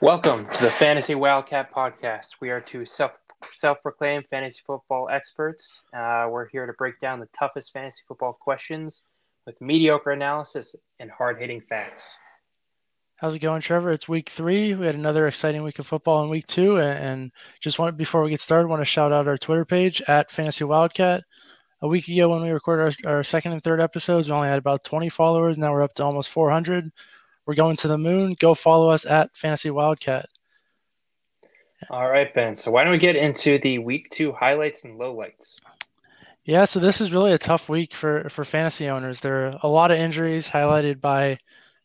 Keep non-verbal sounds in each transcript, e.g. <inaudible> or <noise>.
Welcome to the Fantasy Wildcat podcast. We are two self self proclaimed fantasy football experts. Uh, we're here to break down the toughest fantasy football questions with mediocre analysis and hard hitting facts. How's it going, Trevor? It's week three. We had another exciting week of football in week two, and just want before we get started, want to shout out our Twitter page at Fantasy Wildcat. A week ago, when we recorded our, our second and third episodes, we only had about 20 followers. Now we're up to almost 400. We're going to the moon. Go follow us at Fantasy Wildcat. All right, Ben. So why don't we get into the week two highlights and lowlights? Yeah, so this is really a tough week for for fantasy owners. There are a lot of injuries highlighted by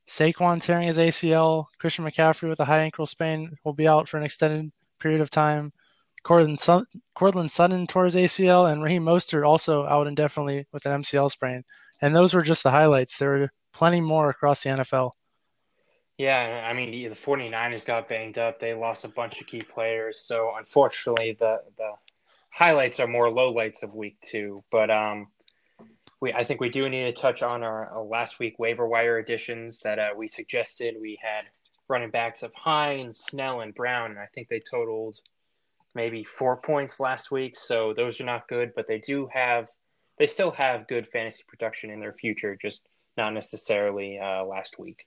Saquon tearing his ACL, Christian McCaffrey with a high ankle sprain will be out for an extended period of time. Courtland, Sun- Courtland Sutton tore his ACL, and Raheem Mostert also out indefinitely with an MCL sprain. And those were just the highlights. There were plenty more across the NFL. Yeah, I mean the 49ers got banged up. They lost a bunch of key players. So unfortunately the the highlights are more lowlights of week two. But um we I think we do need to touch on our, last week waiver wire additions that uh, we suggested. We had running backs of Hines, Snell, and Brown, and I think they totaled maybe four points last week. So those are not good, but they do have they still have good fantasy production in their future, just not necessarily uh, last week.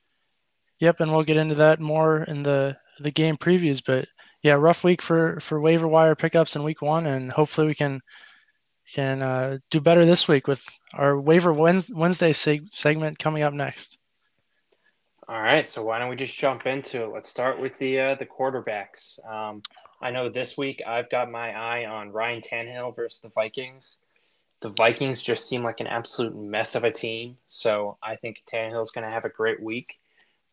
Yep, and we'll get into that more in the the game previews. But yeah, rough week for for waiver wire pickups in week one, and hopefully we can can uh, do better this week with our waiver Wednesday seg- segment coming up next. All right, so why don't we just jump into it? Let's start with the uh, the quarterbacks. Um, I know this week I've got my eye on Ryan Tannehill versus the Vikings. The Vikings just seem like an absolute mess of a team, so I think Tannehill's going to have a great week.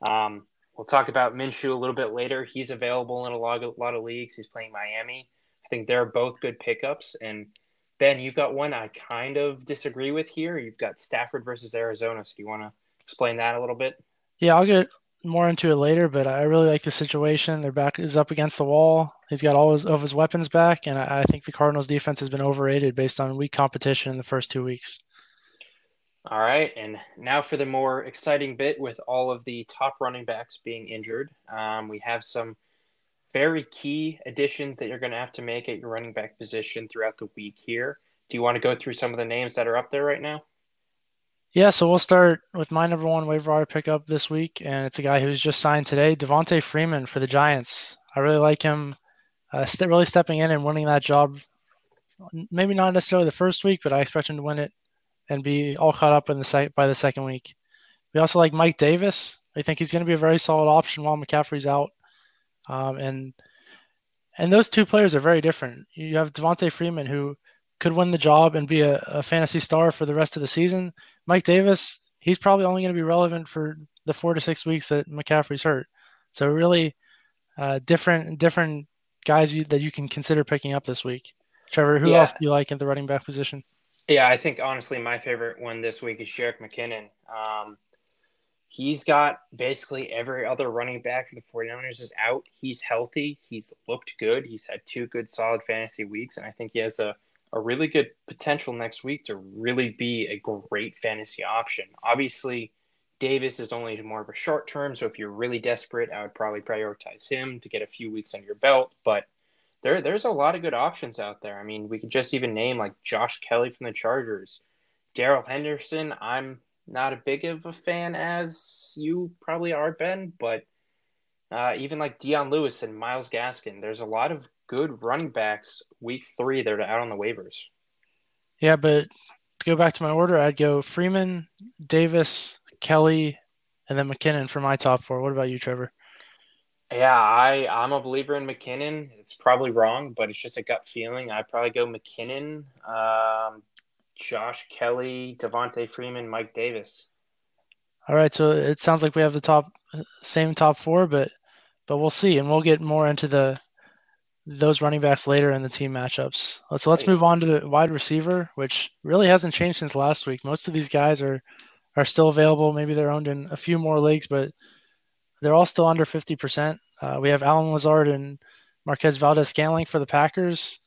Um, we'll talk about Minshew a little bit later. He's available in a lot, of, a lot of leagues. He's playing Miami. I think they're both good pickups. And Ben, you've got one I kind of disagree with here. You've got Stafford versus Arizona. So do you want to explain that a little bit? Yeah, I'll get more into it later, but I really like the situation. Their back is up against the wall. He's got all his, of his weapons back, and I, I think the Cardinals' defense has been overrated based on weak competition in the first two weeks. All right, and now for the more exciting bit with all of the top running backs being injured. Um, we have some very key additions that you're going to have to make at your running back position throughout the week here. Do you want to go through some of the names that are up there right now? Yeah, so we'll start with my number one waiver wire pickup this week, and it's a guy who's just signed today, Devonta Freeman for the Giants. I really like him, uh, really stepping in and winning that job. Maybe not necessarily the first week, but I expect him to win it and be all caught up in the sec- by the second week. We also like Mike Davis. I think he's going to be a very solid option while McCaffrey's out. Um, and and those two players are very different. You have Devonta Freeman who could win the job and be a, a, fantasy star for the rest of the season. Mike Davis, he's probably only going to be relevant for the four to six weeks that McCaffrey's hurt. So really, uh, different different guys you, that you can consider picking up this week. Trevor, who yeah. else do you like in the running back position? Yeah, I think honestly my favorite one this week is Jerick McKinnon. Um, he's got basically every other running back for the 49ers is out. He's healthy. He's looked good. He's had two good solid fantasy weeks, and I think he has a, a really good potential next week to really be a great fantasy option. Obviously, Davis is only more of a short term, so if you're really desperate, I would probably prioritize him to get a few weeks under your belt. But there there's a lot of good options out there. I mean, we could just even name like Josh Kelley from the Chargers, Darrell Henderson. I'm not a big of a fan as you probably are, Ben, but uh, even like Dion Lewis and Myles Gaskin, there's a lot of good running backs week three that are out on the waivers. Yeah, but to go back to my order, I'd go Freeman, Davis, Kelley, and then McKinnon for my top four. What about you, Trevor? Yeah, I I'm a believer in McKinnon. It's probably wrong, but it's just a gut feeling. I'd probably go McKinnon, um, Josh Kelley, Devonta Freeman, Mike Davis. All right, so it sounds like we have the top same top four, but but we'll see, and we'll get more into the those running backs later in the team matchups. So let's move on to the wide receiver, which really hasn't changed since last week. Most of these guys are are still available. Maybe they're owned in a few more leagues, but they're all still under 50%. Uh, we have Allen Lazard and Marquez Valdes-Scantling for the Packers,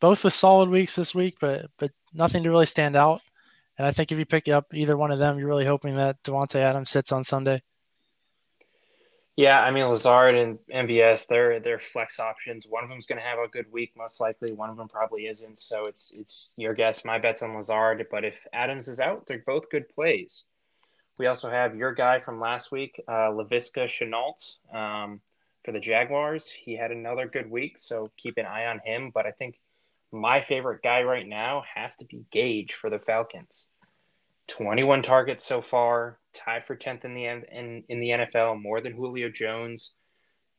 both with solid weeks this week, but but nothing to really stand out. And I think if you pick up either one of them, you're really hoping that Davante Adams sits on Sunday. Yeah, I mean Lazard and MVS, they're they're flex options. One of them's going to have a good week, most likely. One of them probably isn't. So it's it's your guess. My bet's on Lazard, but if Adams is out, they're both good plays. We also have your guy from last week, uh, Laviska Shenault, um, for the Jaguars. He had another good week, so keep an eye on him. But I think my favorite guy right now has to be Gage for the Falcons. 21 targets so far, tied for 10th in the in, in the NFL, more than Julio Jones.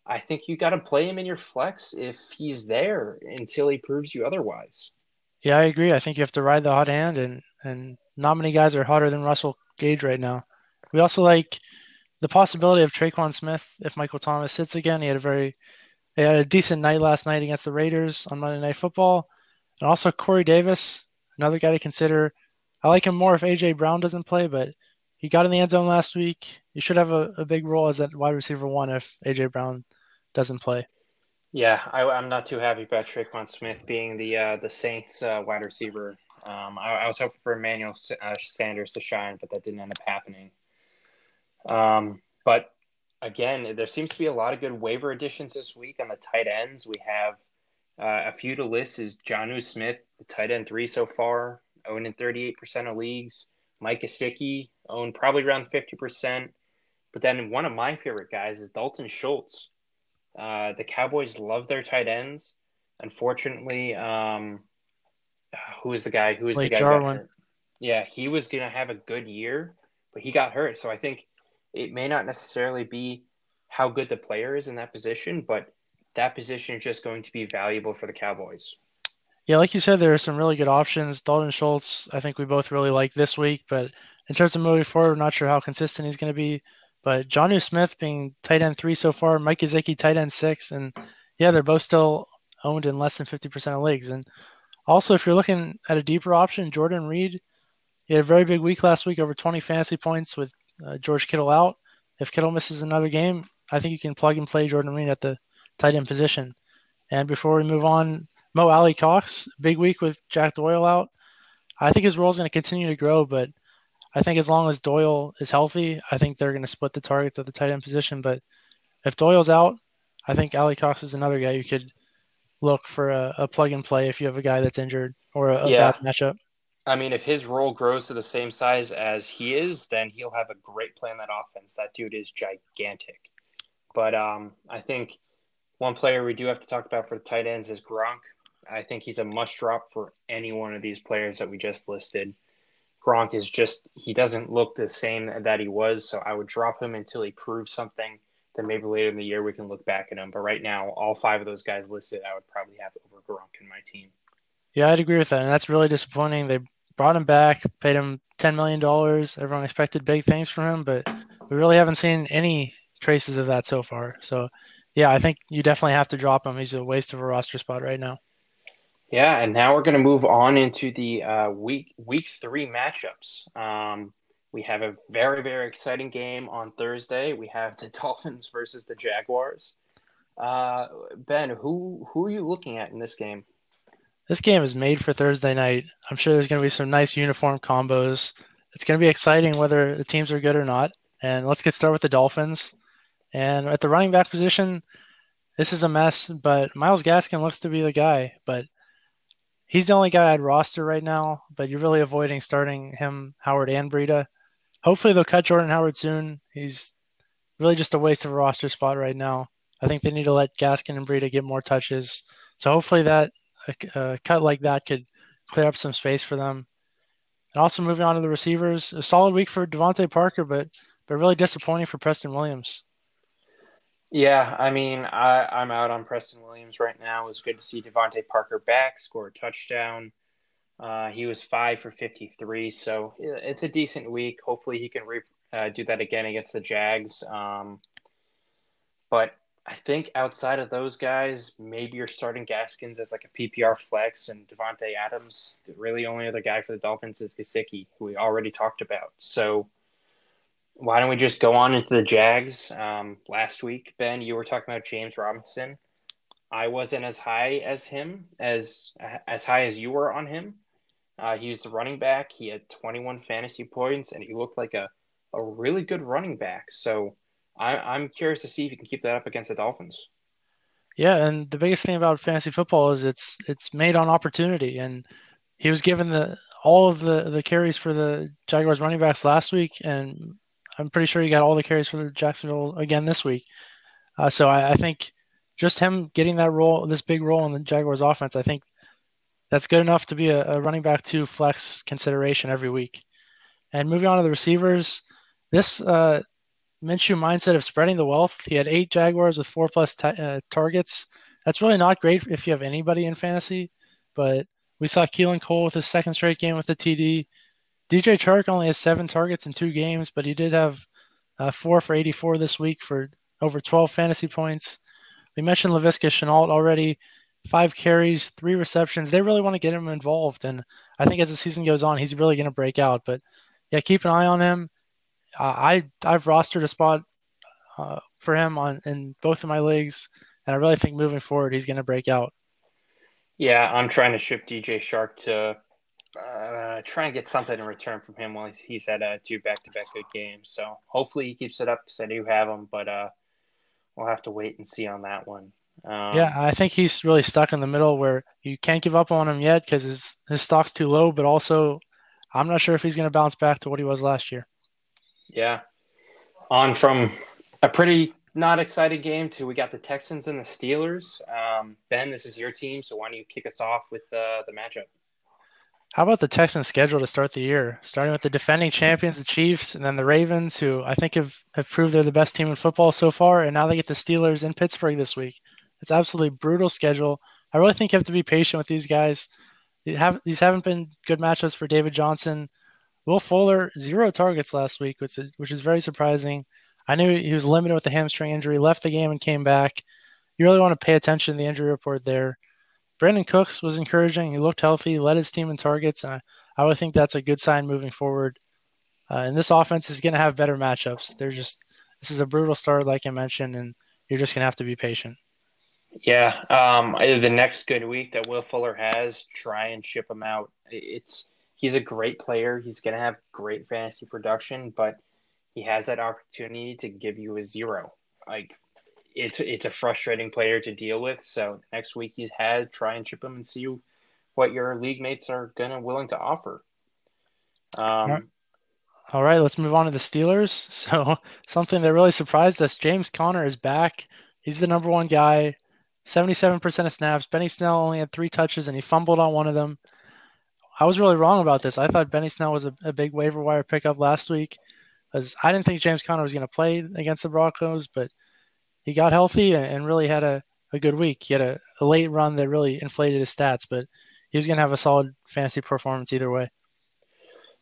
I think you got to play him in your flex if he's there until he proves you otherwise. Yeah, I agree. I think you have to ride the hot hand, and and not many guys are hotter than Russell Gage right now. We also like the possibility of Tre'Quan Smith if Michael Thomas sits again. He had a very he had a decent night last night against the Raiders on Monday Night Football, and also Corey Davis, another guy to consider I like him more if AJ Brown doesn't play, but he got in the end zone last week. He should have a, a big role as that wide receiver one if AJ Brown doesn't play. Yeah, I, am not too happy about Tre'Quan Smith being the uh, the Saints uh, wide receiver. Um, I, I, was hoping for Emmanuel uh, Sanders to shine, but that didn't end up happening. Um, but again, there seems to be a lot of good waiver additions this week on the tight ends. We have uh, a few to list is Jonnu Smith, the tight end three so far owned in 38% of leagues. Mike Gesicki owned probably around 50%. But then one of my favorite guys is Dalton Schultz. Uh, the Cowboys love their tight ends. Unfortunately, um, who is the guy? Who is Blake the guy? Jarwin. Yeah, he was gonna have a good year, but he got hurt. So I think it may not necessarily be how good the player is in that position, but that position is just going to be valuable for the Cowboys. Yeah, like you said, there are some really good options. Dalton Schultz, I think we both really like this week, but in terms of moving forward, I'm not sure how consistent he's going to be. But Jonnu Smith being tight end three so far, Mike Gesicki tight end six, and yeah, they're both still owned in less than 50% of leagues. And also, if you're looking at a deeper option, Jordan Reed, he had a very big week last week, over 20 fantasy points with uh, George Kittle out. If Kittle misses another game, I think you can plug and play Jordan Reed at the tight end position. And before we move on, Mo Alie-Cox, big week with Jack Doyle out. I think his role is going to continue to grow, but I think as long as Doyle is healthy, I think they're going to split the targets at the tight end position. But if Doyle's out, I think Alie-Cox is another guy you could look for a, a, plug and play if you have a guy that's injured or a, a yeah. bad matchup. I mean, if his role grows to the same size as he is, then he'll have a great play in that offense. That dude is gigantic. But um, I think one player we do have to talk about for the tight ends is Gronk. I think he's a must drop for any one of these players that we just listed. Gronk is just he doesn't look the same that he was, so I would drop him until he proves something. Then maybe later in the year we can look back at him. But right now, all five of those guys listed, I would probably have over Gronk in my team. Yeah, I'd agree with that, and that's really disappointing. They brought him back, paid him ten million dollars. Everyone expected big things from him, but we really haven't seen any traces of that so far. So, yeah, I think you definitely have to drop him. He's a waste of a roster spot right now. Yeah, and now we're going to move on into the uh, week week three matchups. Um, we have a very very exciting game on Thursday. We have the <laughs> Dolphins versus the Jaguars. Uh, ben, who who are you looking at in this game? This game is made for Thursday night. I'm sure there's going to be some nice uniform combos. It's going to be exciting whether the teams are good or not. And let's get started with the Dolphins. And at the running back position, this is a mess, but Myles Gaskin looks to be the guy. But he's the only guy I'd roster right now, but you're really avoiding starting him, Howard, and Breida. Hopefully they'll cut Jordan Howard soon. He's really just a waste of a roster spot right now. I think they need to let Gaskin and Breida get more touches. So hopefully that a, cut like that could clear up some space for them. And also moving on to the receivers, a solid week for DeVante Parker, but but really disappointing for Preston Williams. Yeah, I mean, I, I'm out on Preston Williams right now. It was good to see DeVante Parker back, score a touchdown. Uh, he was five for 53, so it's a decent week. Hopefully, he can re- uh, do that again against the Jags. Um, but I think outside of those guys, maybe you're starting Gaskins as like a PPR flex, and Davante Adams. The really only other guy for the Dolphins is Gesicki, who we already talked about. So why don't we just go on into the Jags? Um, last week, Ben, you were talking about James Robinson. I wasn't as high as him as as high as you were on him. Uh, he was the running back. He had 21 fantasy points, and he looked like a a really good running back. So I, I'm curious to see if he can keep that up against the Dolphins. Yeah, and the biggest thing about fantasy football is it's it's made on opportunity, and he was given the all of the the carries for the Jaguars running backs last week, and I'm pretty sure he got all the carries for Jacksonville again this week. Uh, so I, I, think just him getting that role, this big role in the Jaguars offense, I think that's good enough to be a, a running back two flex consideration every week. And moving on to the receivers, this uh, Minshew mindset of spreading the wealth. He had eight Jaguars with four plus t- uh, targets. That's really not great if you have anybody in fantasy, but we saw Keelan Cole with his second straight game with the TD. DJ Chark only has seven targets in two games, but he did have uh, four for 84 this week for over 12 fantasy points. We mentioned Laviska Shenault already. Five carries, three receptions. They really want to get him involved, and I think as the season goes on, he's really going to break out. But yeah, keep an eye on him. Uh, I I've rostered a spot uh, for him on in both of my leagues, and I really think moving forward he's going to break out. Yeah, I'm trying to ship DJ Chark to uh, try and get something in return from him while he's, he's had uh, two back-to-back good games. So hopefully he keeps it up because I do have him, but uh, we'll have to wait and see on that one. Um, yeah, I think he's really stuck in the middle where you can't give up on him yet because his his stock's too low, but also I'm not sure if he's going to bounce back to what he was last year. Yeah. On from a pretty not exciting game to we got the Texans and the Steelers. Um, ben, this is your team, so why don't you kick us off with uh, the matchup? How about the Texans' schedule to start the year? Starting with the defending champions, the Chiefs, and then the Ravens, who I think have, have proved they're the best team in football so far, and now they get the Steelers in Pittsburgh this week. It's absolutely brutal schedule. I really think you have to be patient with these guys. Have, these haven't been good matchups for David Johnson. Will Fuller zero targets last week, which is, which is very surprising. I knew he was limited with the hamstring injury, left the game and came back. You really want to pay attention to the injury report there. Brandin Cooks was encouraging. He looked healthy, led his team in targets, and I, I would think that's a good sign moving forward. Uh, and this offense is going to have better matchups. They're just this is a brutal start, like I mentioned, and you're just going to have to be patient. Yeah, um, the next good week that Will Fuller has, try and ship him out. It's he's a great player. He's going to have great fantasy production, but he has that opportunity to give you a zero. Like it's it's a frustrating player to deal with. So next week he's had try and chip him and see what your league mates are gonna willing to offer. Um, All right, let's move on to the Steelers. <laughs> So something that really surprised us: James Conner is back. He's the number one guy. 77% of snaps. Benny Snell only had three touches and he fumbled on one of them. I was really wrong about this. I thought Benny Snell was a, a big waiver wire pickup last week because I didn't think James Conner was going to play against the Broncos, but he got healthy and really had a, a good week. He had a, a late run that really inflated his stats, but he was going to have a solid fantasy performance either way.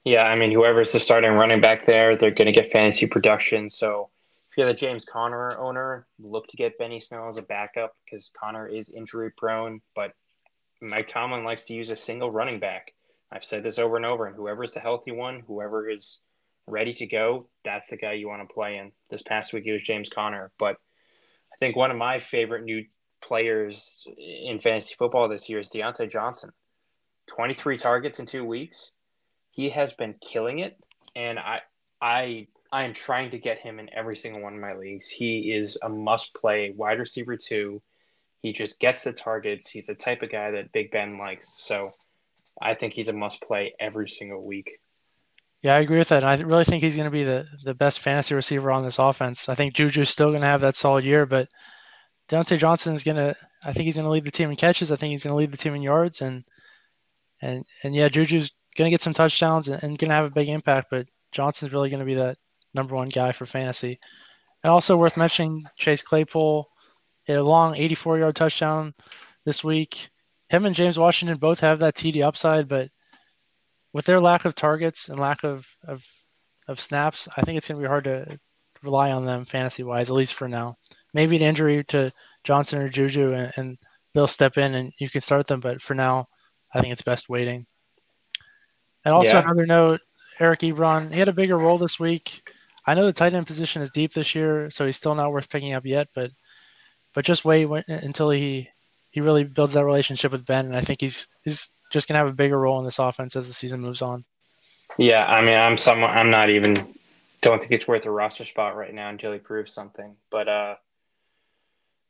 Yeah, I mean, whoever's the starting running back there, they're going to get fantasy production. So you're the James Conner owner, look to get Benny Snell as a backup because Conner is injury prone, but Mike Tomlin likes to use a single running back. I've said this over and over, and whoever's the healthy one, whoever is ready to go, that's the guy you want to play in. This past week it was James Conner, but I think one of my favorite new players in fantasy football this year is Diontae Johnson. 23 targets in two weeks. He has been killing it, and I I I am trying to get him in every single one of my leagues. He is a must play wide receiver too. He just gets the targets. He's the type of guy that Big Ben likes. So I think he's a must play every single week. Yeah, I agree with that. And I really think he's going to be the, the best fantasy receiver on this offense. I think Juju's still going to have that solid year, but Diontae Johnson is going to. I think he's going to lead the team in catches. I think he's going to lead the team in yards, and and and yeah, Juju's going to get some touchdowns and, and going to have a big impact. But Johnson's really going to be that number one guy for fantasy. And also worth mentioning, Chase Claypool hit a long 84 yard touchdown this week. Him and James Washington both have that TD upside, but with their lack of targets and lack of, of, of snaps, I think it's going to be hard to rely on them fantasy wise, at least for now. Maybe an injury to Johnson or Juju, and, and they'll step in and you can start them. But for now, I think it's best waiting. And also yeah. another note, Eric Ebron, he had a bigger role this week. I know the tight end position is deep this year, so he's still not worth picking up yet. But but just wait until he he really builds that relationship with Ben, and I think he's he's just gonna have a bigger role in this offense as the season moves on. Yeah, I mean, I'm someone I'm not even don't think it's worth a roster spot right now until he proves something. But uh,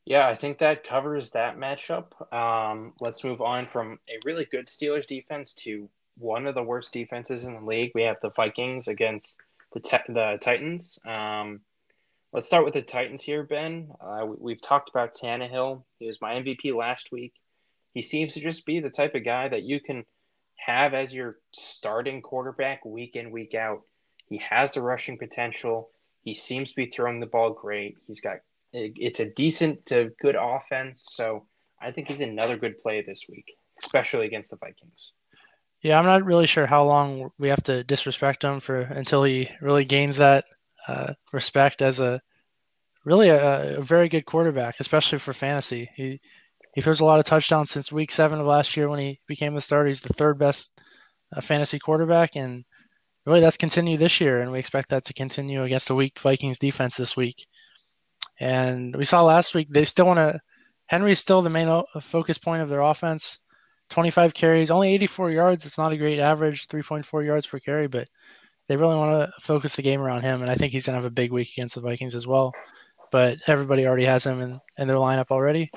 yeah, I think that covers that matchup. Um, let's move on from a really good Steelers defense to one of the worst defenses in the league. We have the Vikings against the the Titans. Um, let's start with the Titans here, Ben. Uh, we, have talked about Tannehill. He was my MVP last week. He seems to just be the type of guy that you can have as your starting quarterback week in week out. He has the rushing potential. He seems to be throwing the ball great. He's got it's a decent to good offense, so I think he's another good play this week, especially against the Vikings. Yeah, I'm not really sure how long we have to disrespect him for until he really gains that uh, respect as a really a, a, very good quarterback, especially for fantasy. He he throws a lot of touchdowns since week seven of last year when he became the starter. He's the third best uh, fantasy quarterback, and really that's continued this year, and we expect that to continue against a weak Vikings defense this week. And we saw last week they still want to. Henry's still the main focus point of their offense. 25 carries, only 84 yards. It's not a great average, 3.4 yards per carry, but they really want to focus the game around him. And I think he's going to have a big week against the Vikings as well. But everybody already has him in, in their lineup already.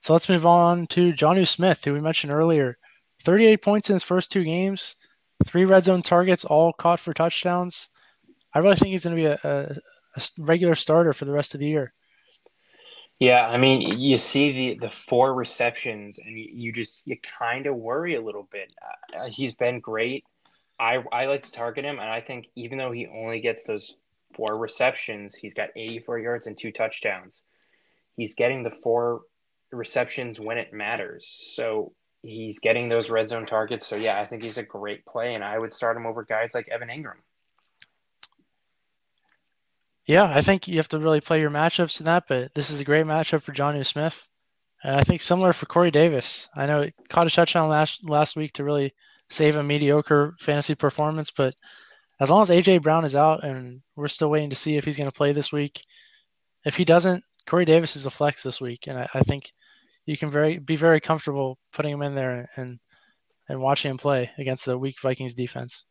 So let's move on to Jonnu Smith, who we mentioned earlier. 38 points in his first two games, three red zone targets, all caught for touchdowns. I really think he's going to be a, a, a regular starter for the rest of the year. Yeah, I mean, you see the the four receptions, and you, you just you kind of worry a little bit. Uh, he's been great. I I like to target him, and I think even though he only gets those four receptions, he's got 84 yards and two touchdowns. He's getting the four receptions when it matters. So he's getting those red zone targets. So yeah, I think he's a great play, and I would start him over guys like Evan Engram. Yeah, I think you have to really play your matchups in that, but this is a great matchup for Jonnu Smith. And I think similar for Corey Davis. I know he caught a touchdown last last week to really save a mediocre fantasy performance, but as long as AJ Brown is out and we're still waiting to see if he's going to play this week, if he doesn't, Corey Davis is a flex this week, and I, I think you can very be very comfortable putting him in there and and watching him play against the weak Vikings defense.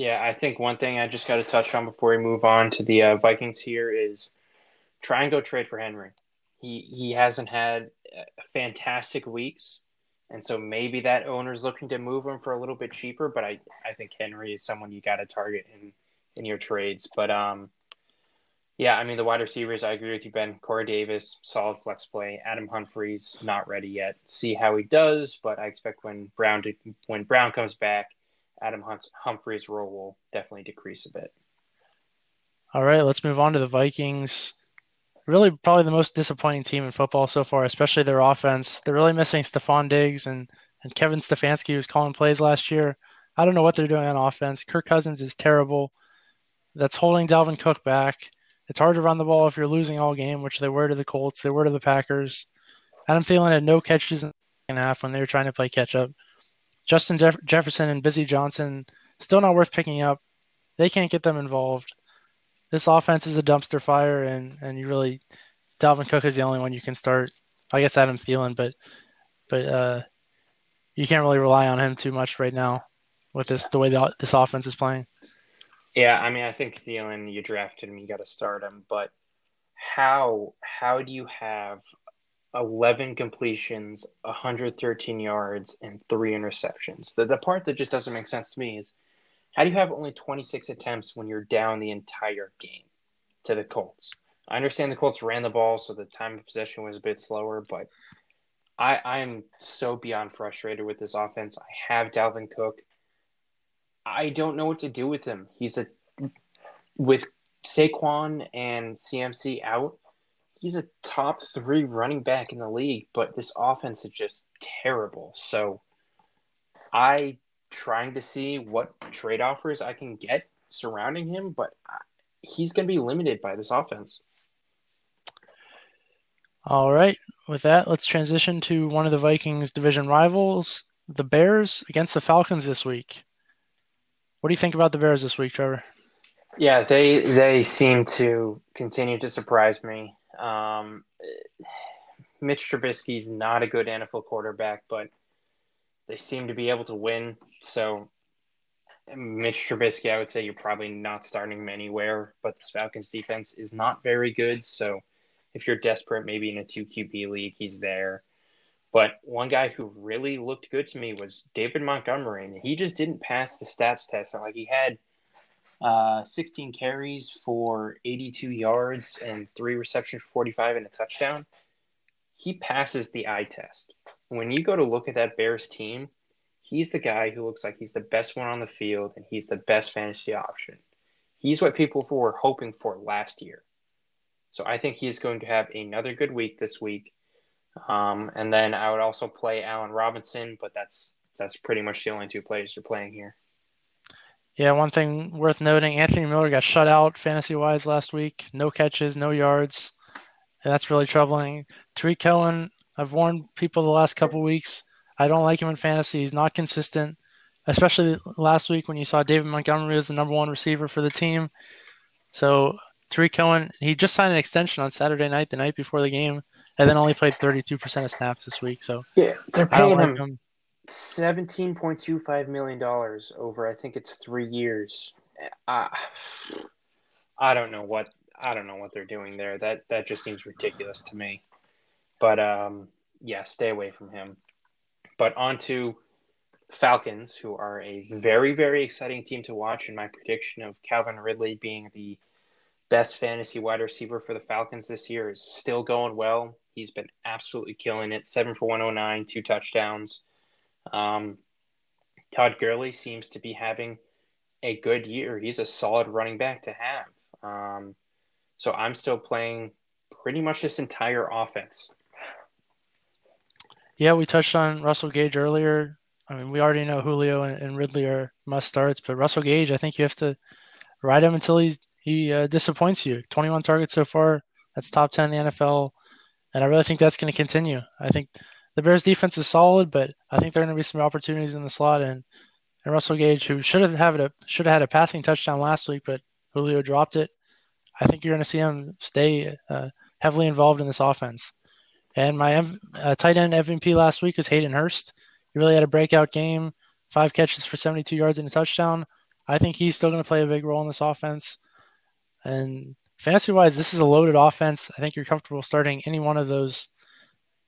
Yeah, I think one thing I just got to touch on before we move on to the uh, Vikings here is try and go trade for Henry. He he hasn't had uh, fantastic weeks, and so maybe that owner's looking to move him for a little bit cheaper. But I I think Henry is someone you got to target in in your trades. But um, yeah, I mean the wide receivers. I agree with you, Ben. Corey Davis, solid flex play. Adam Humphries not ready yet. See how he does, but I expect when Brown to, when Brown comes back Adam Humphries' role will definitely decrease a bit. All right, let's move on to the Vikings. Really, probably the most disappointing team in football so far, especially their offense. They're really missing Stefon Diggs and, and Kevin Stefanski, who was calling plays last year. I don't know what they're doing on offense. Kirk Cousins is terrible. That's holding Dalvin Cook back. It's hard to run the ball if you're losing all game, which they were to the Colts. They were to the Packers. Adam Thielen had no catches in the second half when they were trying to play catch up. Justin Jeff- Jefferson and Bisi Johnson still not worth picking up. They can't get them involved. This offense is a dumpster fire, and and you really Dalvin Cook is the only one you can start. I guess Adam Thielen, but but uh, you can't really rely on him too much right now with this the way the, this offense is playing. Yeah, I mean, I think Thielen, you drafted him, you got to start him, but how how do you have 11 completions, 113 yards, and three interceptions. The, the part that just doesn't make sense to me is how do you have only 26 attempts when you're down the entire game to the Colts? I understand the Colts ran the ball, so the time of possession was a bit slower, but I, I am so beyond frustrated with this offense. I have Dalvin Cook. I don't know what to do with him. He's a with Saquon and CMC out he's a top three running back in the league, but this offense is just terrible. So I trying to see what trade offers I can get surrounding him, but he's going to be limited by this offense. All right. With that, let's transition to one of the Vikings division rivals, the Bears against the Falcons this week. What do you think about the Bears this week, Trevor? Yeah, they they seem to continue to surprise me. Um, <sighs> Mitch Trubisky's not a good NFL quarterback, but they seem to be able to win. So Mitch Trubisky, I would say you're probably not starting him anywhere, but the Falcons defense is not very good. So if you're desperate, maybe in a two QB league, he's there. But one guy who really looked good to me was David Montgomery, and he just didn't pass the stats test. Like he had uh, 16 carries for 82 yards and three receptions, for 45 and a touchdown. He passes the eye test. When you go to look at that Bears team, he's the guy who looks like he's the best one on the field and he's the best fantasy option. He's what people were hoping for last year. So I think he's going to have another good week this week. Um, and then I would also play Allen Robinson, but that's that's pretty much the only two players you're playing here. Yeah, one thing worth noting: Anthony Miller got shut out fantasy wise last week. No catches, no yards, that's really troubling. Tarik Cohen, I've warned people the last couple weeks. I don't like him in fantasy. He's not consistent, especially last week when you saw David Montgomery as the number one receiver for the team. So Tarik Cohen, he just signed an extension on Saturday night, the night before the game, and then only played 32% of snaps this week. So yeah, they're paying him, him seventeen point two five million dollars over. I think it's three years. I, I don't know what I don't know what they're doing there. That that just seems ridiculous to me. But um, yeah, stay away from him. But on to Falcons, who are a very very exciting team to watch. In my prediction of Calvin Ridley being the best fantasy wide receiver for the Falcons this year is still going well. He's been absolutely killing it. Seven for 109, two touchdowns. Um, Todd Gurley seems to be having a good year. He's a solid running back to have. Um, so I'm still playing pretty much this entire offense. Yeah, we touched on Russell Gage earlier. I mean, we already know Julio and, and Ridley are must starts, but Russell Gage, I think you have to ride him until he's he uh, disappoints you. 21 targets so far. That's top 10 in the NFL. And I really think that's going to continue. I think the Bears defense is solid, but I think there are going to be some opportunities in the slot. And, and Russell Gage, who should have had a should have had a passing touchdown last week, but Julio dropped it. I think you're going to see him stay uh, heavily involved in this offense. And my uh, tight end MVP last week was Hayden Hurst. He really had a breakout game, five catches for 72 yards and a touchdown. I think he's still going to play a big role in this offense. And fantasy wise, this is a loaded offense. I think you're comfortable starting any one of those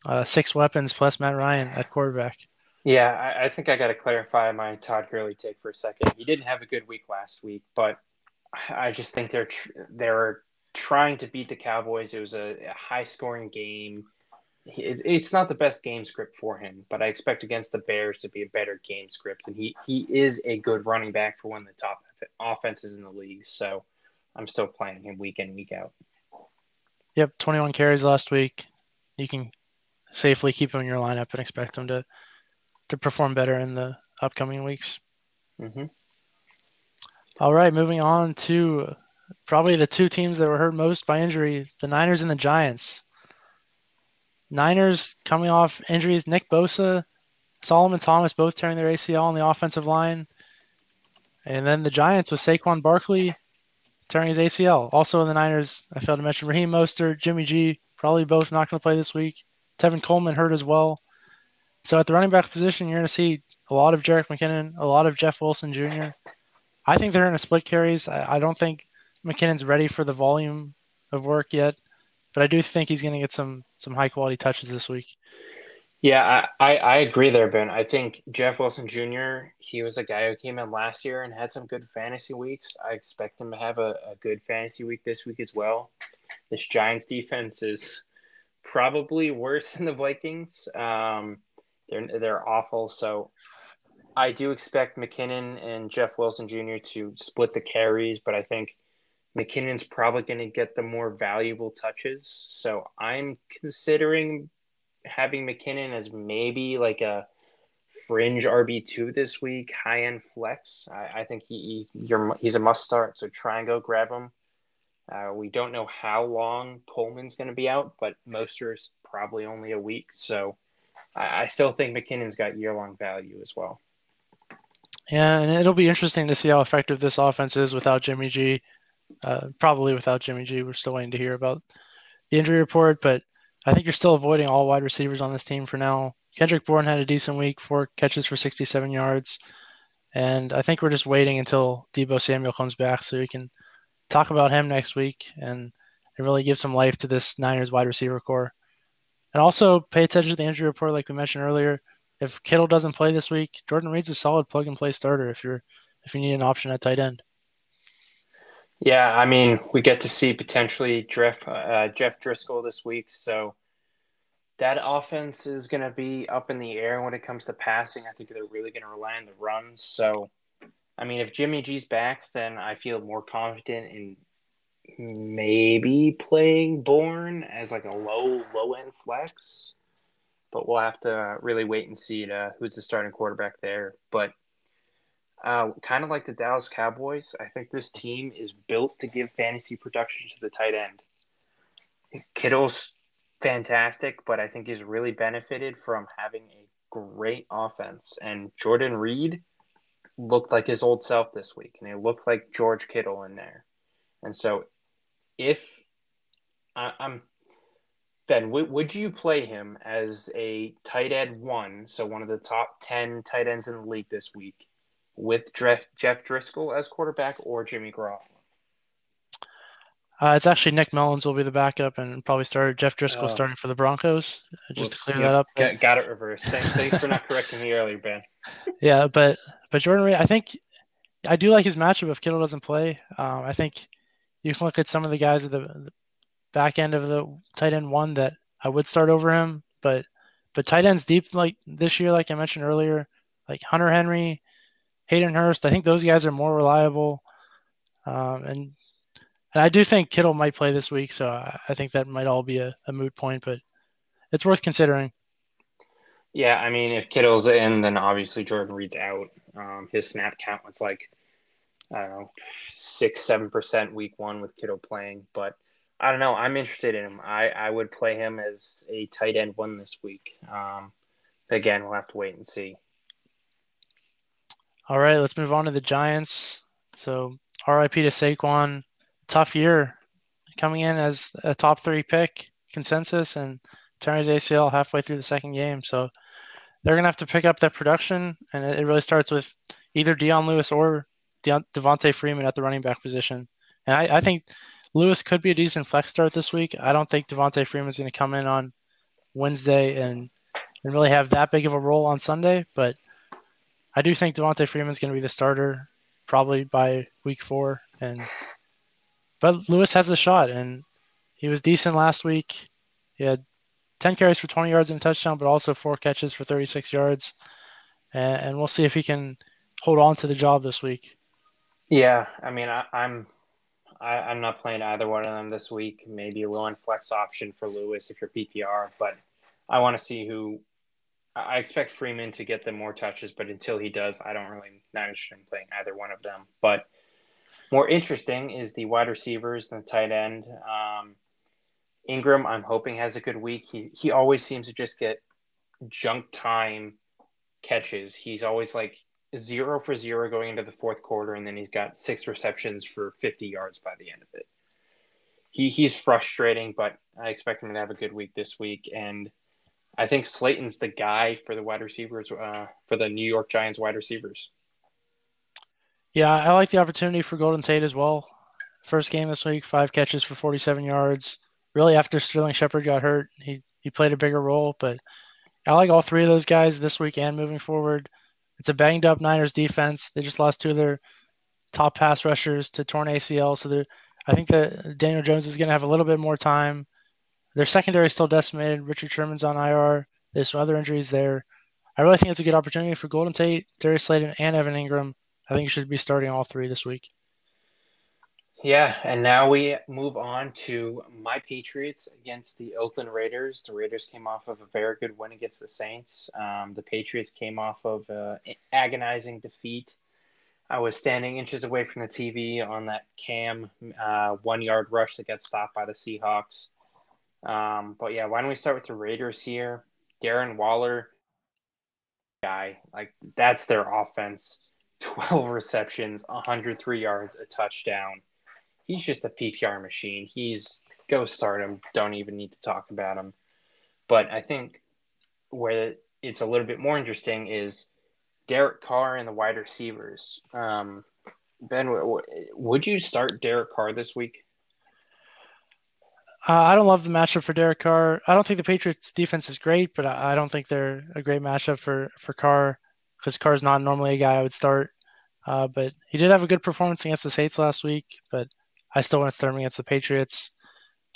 uh, six weapons plus Matt Ryan at quarterback. Yeah, I, I think I got to clarify my Todd Gurley take for a second. He didn't have a good week last week, but I just think they're tr- they're trying to beat the Cowboys. It was a, a high scoring game. It, it's not the best game script for him, but I expect against the Bears to be a better game script. And he, he is a good running back for one of the top offenses in the league. So I'm still playing him week in, week out. Yep, 21 carries last week. You can safely keep him in your lineup and expect him to to perform better in the upcoming weeks. Mm-hmm. All right, moving on to probably the two teams that were hurt most by injury: the Niners and the Giants. Niners coming off injuries: Nick Bosa, Solomon Thomas, both tearing their ACL on the offensive line, and then the Giants with Saquon Barkley tearing his ACL. Also in the Niners, I failed to mention Raheem Mostert, Jimmy G, probably both not going to play this week. Tevin Coleman hurt as well. So at the running back position, you're going to see a lot of Jerick McKinnon, a lot of Jeff Wilson Jr. I think they're in a split carries. I, I don't think McKinnon's ready for the volume of work yet, but I do think he's going to get some some high quality touches this week. Yeah, I, I, agree there, Ben. I think Jeff Wilson Jr., he was a guy who came in last year and had some good fantasy weeks. I expect him to have a, a good fantasy week this week as well. This Giants defense is probably worse than the Vikings. Um, they're, they're awful. So I do expect McKinnon and Jeff Wilson Jr. to split the carries, but I think McKinnon's probably going to get the more valuable touches. So I'm considering having McKinnon as maybe like a fringe RB two this week, high end flex. I, I think he, he's he's a must start. So try and go grab him. Uh, we don't know how long Coleman's going to be out, but Mostert's probably only a week. So I, I still think McKinnon's got year long value as well. Yeah, and it'll be interesting to see how effective this offense is without Jimmy G. Uh, probably without Jimmy G. We're still waiting to hear about the injury report, but I think you're still avoiding all wide receivers on this team for now. Kendrick Bourne had a decent week, four catches for 67 yards. And I think we're just waiting until Deebo Samuel comes back so we can talk about him next week and, and really give some life to this Niners wide receiver core. And also pay attention to the injury report, like we mentioned earlier. If Kittle doesn't play this week, Jordan Reed's a solid plug and play starter if you're if you need an option at tight end. Yeah, I mean, we get to see potentially Jeff uh, Jeff Driskel this week, so that offense is going to be up in the air when it comes to passing. I think they're really going to rely on the runs. So, I mean, if Jimmy G's back, then I feel more confident in maybe playing Bourne as like a low low end flex. But we'll have to really wait and see to, who's the starting quarterback there. But uh, kind of like the Dallas Cowboys, I think this team is built to give fantasy production to the tight end. Kittle's fantastic, but I think he's really benefited from having a great offense. And Jordan Reed looked like his old self this week, and he looked like George Kittle in there. And so, if I, am Ben, w- would you play him as a tight end one, so one of the top ten tight ends in the league this week, with Jeff Driskel as quarterback or Jimmy Garoppolo? Uh, it's actually Nick Mullens will be the backup and probably start Jeff Driskel oh. starting for the Broncos. Just Whoops. to clear that up. Got, got it reversed. Thanks, thanks for not correcting me earlier, Ben. <laughs> Yeah, but but Jordan Reed, I think I do like his matchup if Kittle doesn't play. Um, I think you can look at some of the guys at the, the back end of the tight end one that I would start over him, but but tight ends deep like this year, like I mentioned earlier, like Hunter Henry, Hayden Hurst. I think those guys are more reliable. Um, and and I do think Kittle might play this week, so I think that might all be a, a moot point, but it's worth considering. Yeah, I mean, if Kittle's in, then obviously Jordan Reed's out. Um, his snap count was like, I don't know, six, seven percent week one with Kittle playing. But I don't know. I'm interested in him. I, I would play him as a tight end one this week. Um, again, we'll have to wait and see. All right, let's move on to the Giants. So RIP to Saquon tough year coming in as a top three pick consensus and tearing ACL halfway through the second game. So they're going to have to pick up that production, and it, really starts with either Dion Lewis or De- Devonta Freeman at the running back position. And I, I, think Lewis could be a decent flex start this week. I don't think Devonta Freeman is going to come in on Wednesday and and really have that big of a role on Sunday, but I do think Devonta Freeman is going to be the starter probably by week four, and but Lewis has a shot, and he was decent last week. He had 10 carries for 20 yards and a touchdown, but also four catches for 36 yards. And, and we'll see if he can hold on to the job this week. Yeah, I mean, I, I'm I, am not playing either one of them this week. Maybe a low flex option for Lewis if you're PPR, but I want to see who. I expect Freeman to get them more touches, but until he does, I don't really not interested in playing either one of them. But more interesting is the wide receivers and the tight end. Um, Engram, I'm hoping has a good week. He he always seems to just get junk time catches. He's always like zero for zero going into the fourth quarter, and then he's got six receptions for 50 yards by the end of it. He he's frustrating, but I expect him to have a good week this week, and I think Slayton's the guy for the wide receivers uh, for the New York Giants wide receivers. Yeah, I like the opportunity for Golden Tate as well. First game this week, five catches for 47 yards. Really, after Sterling Shepard got hurt, he, he played a bigger role. But I like all three of those guys this week and moving forward. It's a banged up Niners defense. They just lost two of their top pass rushers to torn ACL. So I think that Daniel Jones is going to have a little bit more time. Their secondary is still decimated. Richard Sherman's on IR. There's some other injuries there. I really think it's a good opportunity for Golden Tate, Darius Slayton, and Evan Engram I think you should be starting all three this week. Yeah, and now we move on to my Patriots against the Oakland Raiders. The Raiders came off of a very good win against the Saints. Um, the Patriots came off of an agonizing defeat. I was standing inches away from the TV on that Cam uh, one yard rush that got stopped by the Seahawks. Um, but yeah, why don't we start with the Raiders here? Darren Waller, guy, like that's their offense 12 receptions, 103 yards, a touchdown. He's just a PPR machine. He's go start him. Don't even need to talk about him. But I think where it's a little bit more interesting is Derek Carr and the wide receivers. Um, ben, would you start Derek Carr this week? Uh, I don't love the matchup for Derek Carr. I don't think the Patriots defense is great, but I, I don't think they're a great matchup for for Carr because Carr's not normally a guy I would start. Uh, but he did have a good performance against the Saints last week, but I still want to start him against the Patriots.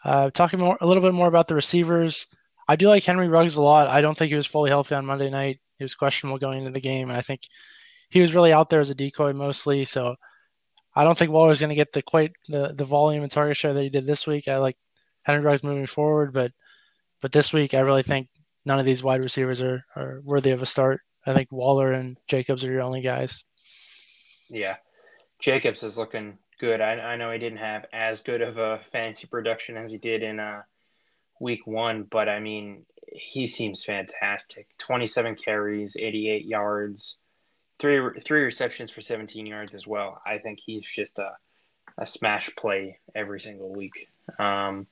Uh, talking more a little bit more about the receivers, I do like Henry Ruggs a lot. I don't think he was fully healthy on Monday night. He was questionable going into the game, and I think he was really out there as a decoy mostly. So I don't think Waller's going to get the quite the, the volume and target share that he did this week. I like Henry Ruggs moving forward, but but this week I really think none of these wide receivers are, are worthy of a start. I think Waller and Jacobs are your only guys. Yeah, Jacobs is looking good. I, I know he didn't have as good of a fancy production as he did in uh, week one, but I mean, he seems fantastic. 27 carries, 88 yards, three three receptions for 17 yards as well. I think he's just a a smash play every single week. Um,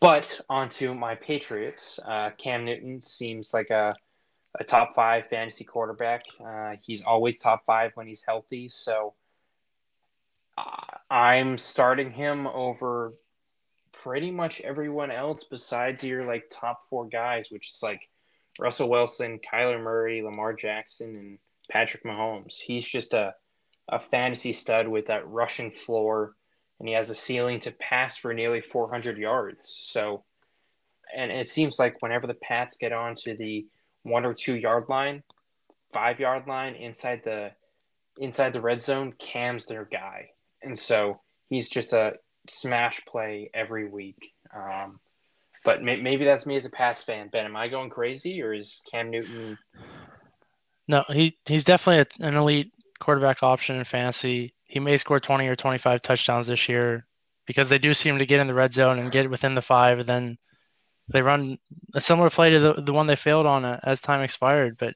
but onto my Patriots. Uh, Cam Newton seems like a, a top five fantasy quarterback. Uh, he's always top five when he's healthy. So uh, I'm starting him over pretty much everyone else besides your like top four guys, which is like Russell Wilson, Kyler Murray, Lamar Jackson, and Patrick Mahomes. He's just a a fantasy stud with that rushing floor and he has a ceiling to pass for nearly 400 yards. So, and it seems like whenever the Pats get onto the one or two yard line, five yard line inside the inside the red zone, Cam's their guy, and so he's just a smash play every week. Um, but may, maybe that's me as a Pats fan. Ben, am I going crazy, or is Cam Newton? No, he he's definitely an elite quarterback option in fantasy he may score 20 or 25 touchdowns this year because they do seem to get in the red zone and get within the five. And then they run a similar play to the, the one they failed on uh, as time expired. But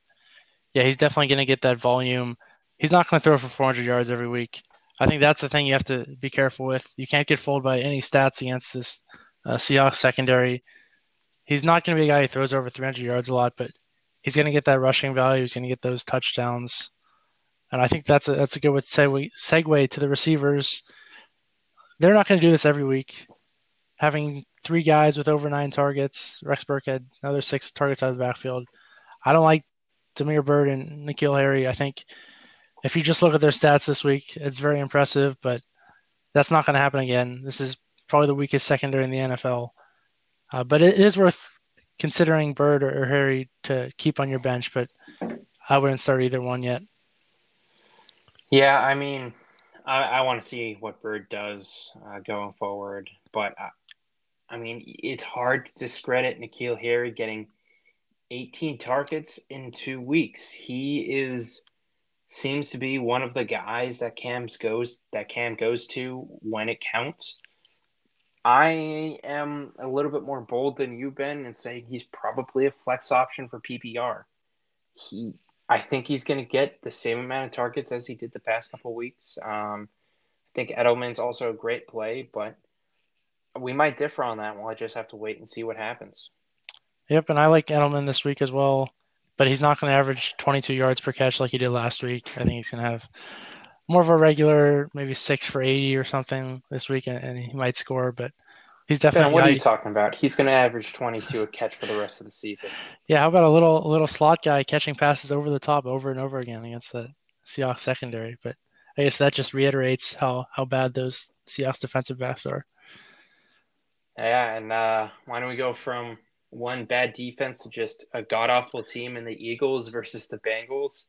yeah, he's definitely going to get that volume. He's not going to throw for 400 yards every week. I think that's the thing you have to be careful with. You can't get fooled by any stats against this uh, Seahawks secondary. He's not going to be a guy who throws over 300 yards a lot, but he's going to get that rushing value. He's going to get those touchdowns. And I think that's a that's a good segue segue to the receivers. They're not going to do this every week. Having three guys with over nine targets, Rex Burkhead another six targets out of the backfield. I don't like Damiere Byrd and N'Keal Harry. I think if you just look at their stats this week, it's very impressive, but that's not going to happen again. This is probably the weakest secondary in the NFL. Uh, but it is worth considering Byrd or, or Harry to keep on your bench, but I wouldn't start either one yet. Yeah, I mean, I, I want to see what Bird does uh, going forward, but I, mean, it's hard to discredit N'Keal Harry getting 18 targets in two weeks. He is seems to be one of the guys that Cam's goes that Cam goes to when it counts. I am a little bit more bold than you've been and saying he's probably a flex option for PPR. He I think he's going to get the same amount of targets as he did the past couple weeks. Um, I think Edelman's also a great play, but we might differ on that. We'll just have to wait and see what happens. Yep, and I like Edelman this week as well, but he's not going to average 22 yards per catch like he did last week. I think he's going to have more of a regular, maybe six for 80 or something this week, and, and he might score, but – He's definitely. Ben, what are you talking about? He's going to average 22 a catch for the rest of the season. Yeah, how about a little a little slot guy catching passes over the top over and over again against the Seahawks secondary? But I guess that just reiterates how how bad those Seahawks defensive backs are. Yeah, and uh, why don't we go from one bad defense to just a god awful team in the Eagles versus the Bengals?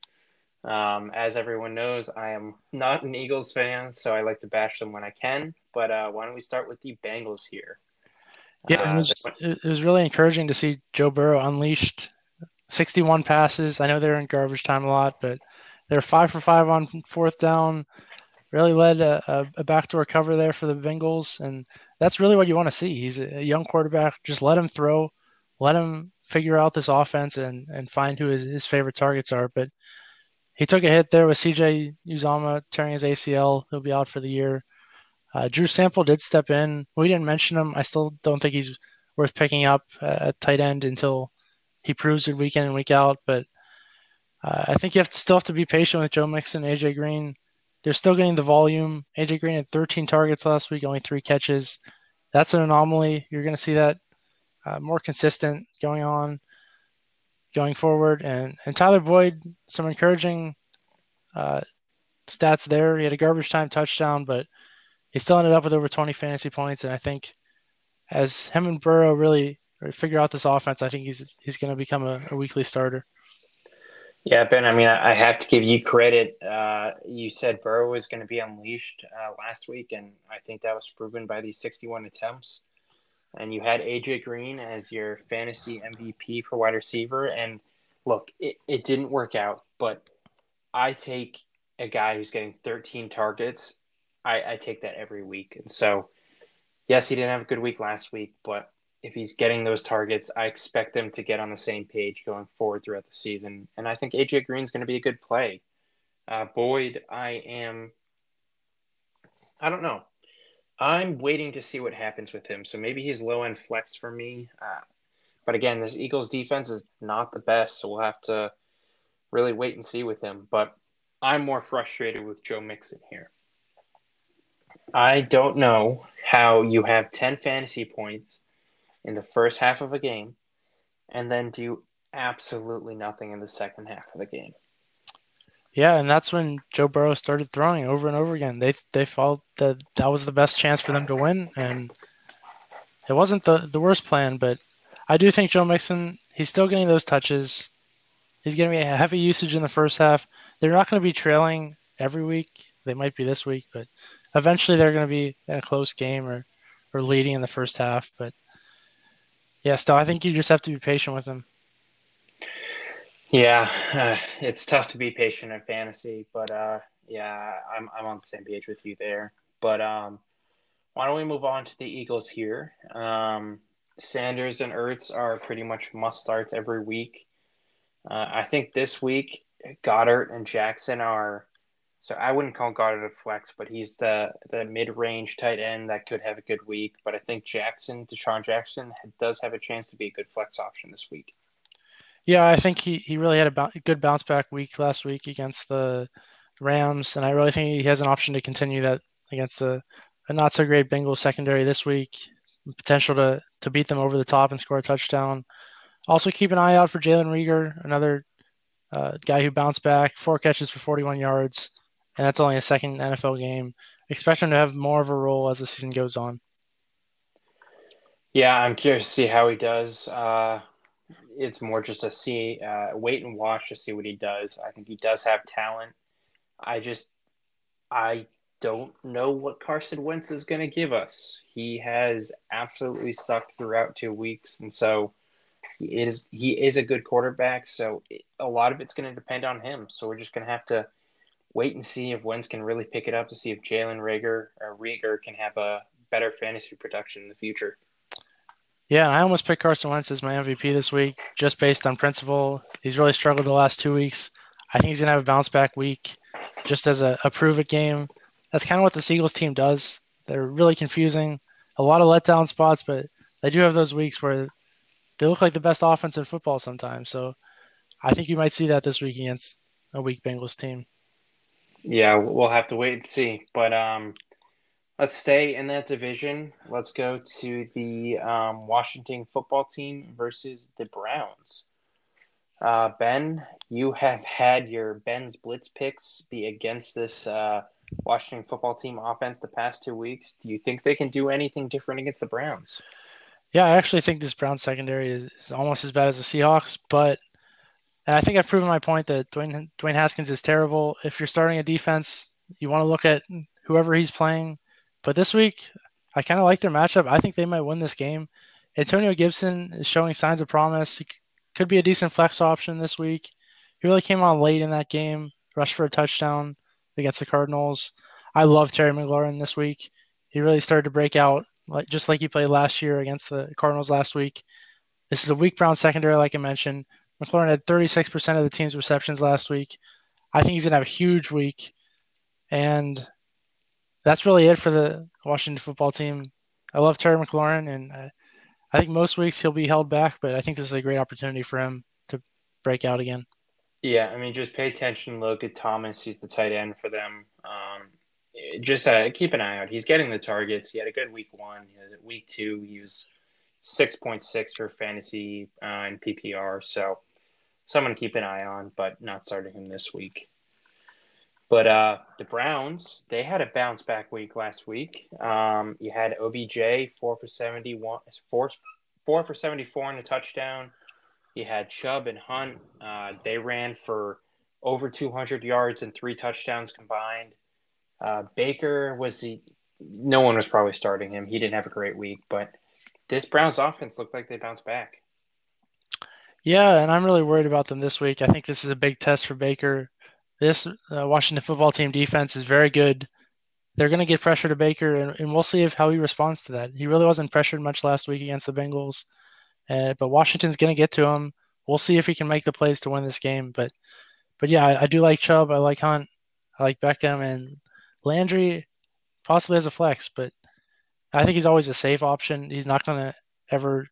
Um, as everyone knows, I am not an Eagles fan, so I like to bash them when I can. But uh, why don't we start with the Bengals here? Yeah, uh, it, was, it was really encouraging to see Joe Burrow unleashed 61 passes. I know they're in garbage time a lot, but they're five for five on fourth down. Really led a, a, backdoor cover there for the Bengals, and that's really what you want to see. He's a young quarterback. Just let him throw, let him figure out this offense, and and find who his, his favorite targets are. But he took a hit there with CJ Uzomah tearing his ACL. He'll be out for the year. Uh, Drew Sample did step in. We didn't mention him. I still don't think he's worth picking up at tight end until he proves it week in and week out. But Uh, I think you have to still have to be patient with Joe Mixon, AJ Green. They're still getting the volume. AJ Green had 13 targets last week, only three catches. That's an anomaly. You're going to see that uh, more consistent going on going forward. And and Tyler Boyd, some encouraging uh, stats there. He had a garbage time touchdown, but he still ended up with over 20 fantasy points. And I think as him and Burrow really figure out this offense, I think he's he's going to become a, a, weekly starter. Yeah, Ben. I mean, I have to give you credit. Uh, you said Burrow was going to be unleashed uh, last week, and I think that was proven by these 61 attempts. And you had AJ Green as your fantasy MVP for wide receiver. And look, it, it didn't work out, but I take a guy who's getting 13 targets. I, I take that every week. And so, yes, he didn't have a good week last week, but if he's getting those targets, I expect them to get on the same page going forward throughout the season. And I think AJ Green's going to be a good play. Uh, Boyd, I am. I don't know. I'm waiting to see what happens with him. So maybe he's low end flex for me. Uh, but again, this Eagles defense is not the best, so we'll have to really wait and see with him. But I'm more frustrated with Joe Mixon here. I don't know how you have 10 fantasy points in the first half of a game and then do absolutely nothing in the second half of the game. Yeah, and that's when Joe Burrow started throwing over and over again. They they felt that that was the best chance for them to win, and it wasn't the the worst plan. But I do think Joe Mixon he's still getting those touches. He's going to be a heavy usage in the first half. They're not going to be trailing every week. They might be this week, but eventually they're going to be in a close game or or leading in the first half. But yeah, still, I think you just have to be patient with him. Yeah, uh, it's tough to be patient in fantasy, but uh, yeah, I'm I'm on the same page with you there. But um, why don't we move on to the Eagles here? Um, Sanders and Ertz are pretty much must starts every week. Uh, I think this week Goedert and Jackson are. So I wouldn't call Goedert a flex, but he's the the mid range tight end that could have a good week. But I think Jackson, DeSean Jackson, does have a chance to be a good flex option this week. Yeah, I think he, he really had a good bounce back week last week against the Rams, and I really think he has an option to continue that against a, a not so great Bengals secondary this week. Potential to to beat them over the top and score a touchdown. Also, keep an eye out for Jalen Reagor, another uh, guy who bounced back, four catches for 41 yards, and that's only a second NFL game. Expect him to have more of a role as the season goes on. Yeah, I'm curious to see how he does. Uh, it's more just to see, uh, wait and watch to see what he does. I think he does have talent. I just, I don't know what Carson Wentz is going to give us. He has absolutely sucked throughout two weeks, and so he is he is a good quarterback. So a lot of it's going to depend on him. So we're just going to have to wait and see if Wentz can really pick it up to see if Jalen Rager or Reagor can have a better fantasy production in the future. Yeah, I almost picked Carson Wentz as my MVP this week just based on principle. He's really struggled the last two weeks. I think he's going to have a bounce back week just as a, a prove it game. That's kind of what the Seagulls team does. They're really confusing. A lot of letdown spots, but they do have those weeks where they look like the best offense in football sometimes. So I think you might see that this week against a weak Bengals team. Yeah, we'll have to wait and see. But um, Let's stay in that division. Let's go to the um, Washington football team versus the Browns. Uh, ben, you have had your Ben's blitz picks be against this uh, Washington football team offense the past two weeks. Do you think they can do anything different against the Browns? Yeah, I actually think this Brown secondary is, is almost as bad as the Seahawks, but and I think I've proven my point that Dwayne Dwayne Haskins is terrible. If you're starting a defense, you want to look at whoever he's playing but this week, I kind of like their matchup. I think they might win this game. Antonio Gibson is showing signs of promise. He could be a decent flex option this week. He really came on late in that game, rushed for a touchdown against the Cardinals. I love Terry McLaurin this week. He really started to break out, like just like he played last year against the Cardinals last week. This is a weak Brown secondary, like I mentioned. McLaurin had 36% of the team's receptions last week. I think he's going to have a huge week. And that's really it for the Washington football team. I love Terry McLaurin, and I, I think most weeks he'll be held back, but I think this is a great opportunity for him to break out again. Yeah, I mean, just pay attention. Logan Thomas. He's the tight end for them. Um, just uh, keep an eye out. He's getting the targets. He had a good week one. Week two, he was six point six for fantasy uh, and PPR. So someone keep an eye on, but not starting him this week. But uh, the Browns, they had a bounce back week last week. Um, you had OBJ four for seventy one, four four for seventy four and a touchdown. You had Chubb and Hunt. Uh, they ran for over 200 yards and three touchdowns combined. Uh, Baker was the no one was probably starting him. He didn't have a great week, but this Browns offense looked like they bounced back. Yeah, and I'm really worried about them this week. I think this is a big test for Baker. This uh, Washington football team defense is very good. They're going to get pressure to Baker, and, and we'll see if how he responds to that. He really wasn't pressured much last week against the Bengals. Uh, but Washington's going to get to him. We'll see if he can make the plays to win this game. But but yeah, I, I do like Chubb. I like Hunt. I like Beckham and Landry. Possibly as a flex, but I think he's always a safe option. He's not going to ever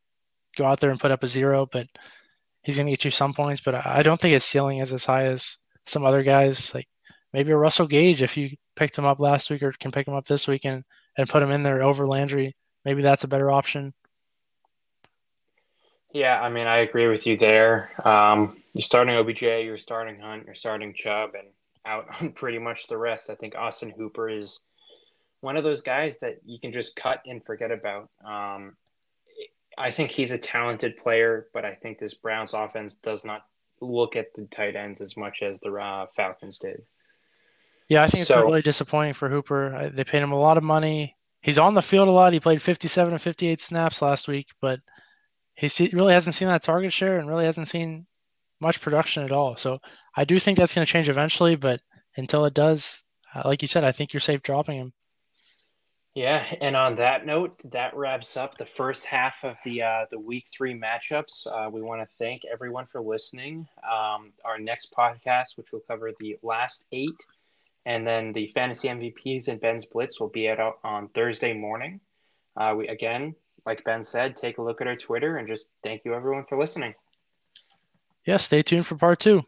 go out there and put up a zero, but he's going to get you some points. But I don't think his ceiling is as high as some other guys. Like maybe a Russell Gage, if you picked him up last week or can pick him up this week and, and put him in there over Landry, maybe that's a better option. Yeah, I mean, I agree with you there. Um, you're starting OBJ, you're starting Hunt, you're starting Chubb, and out <laughs> on pretty much the rest. I think Austin Hooper is one of those guys that you can just cut and forget about. Um, I think he's a talented player, but I think this Browns offense does not look at the tight ends as much as the uh, Falcons did. Yeah, I think it's so, really disappointing for Hooper. They paid him a lot of money. He's on the field a lot. He played 57 and 58 snaps last week, but – he really hasn't seen that target share and really hasn't seen much production at all. So I do think that's going to change eventually, but until it does, uh, like you said, I think you're safe dropping him. Yeah, and on that note, that wraps up the first half of the uh, the week three matchups. Uh, we want to thank everyone for listening. Um, our next podcast, which will cover the last eight, and then the fantasy MVPs and Ben's Blitz, will be out on Thursday morning. Uh, we again like Ben said, take a look at our Twitter and just thank you everyone for listening. Yeah, stay tuned for part two.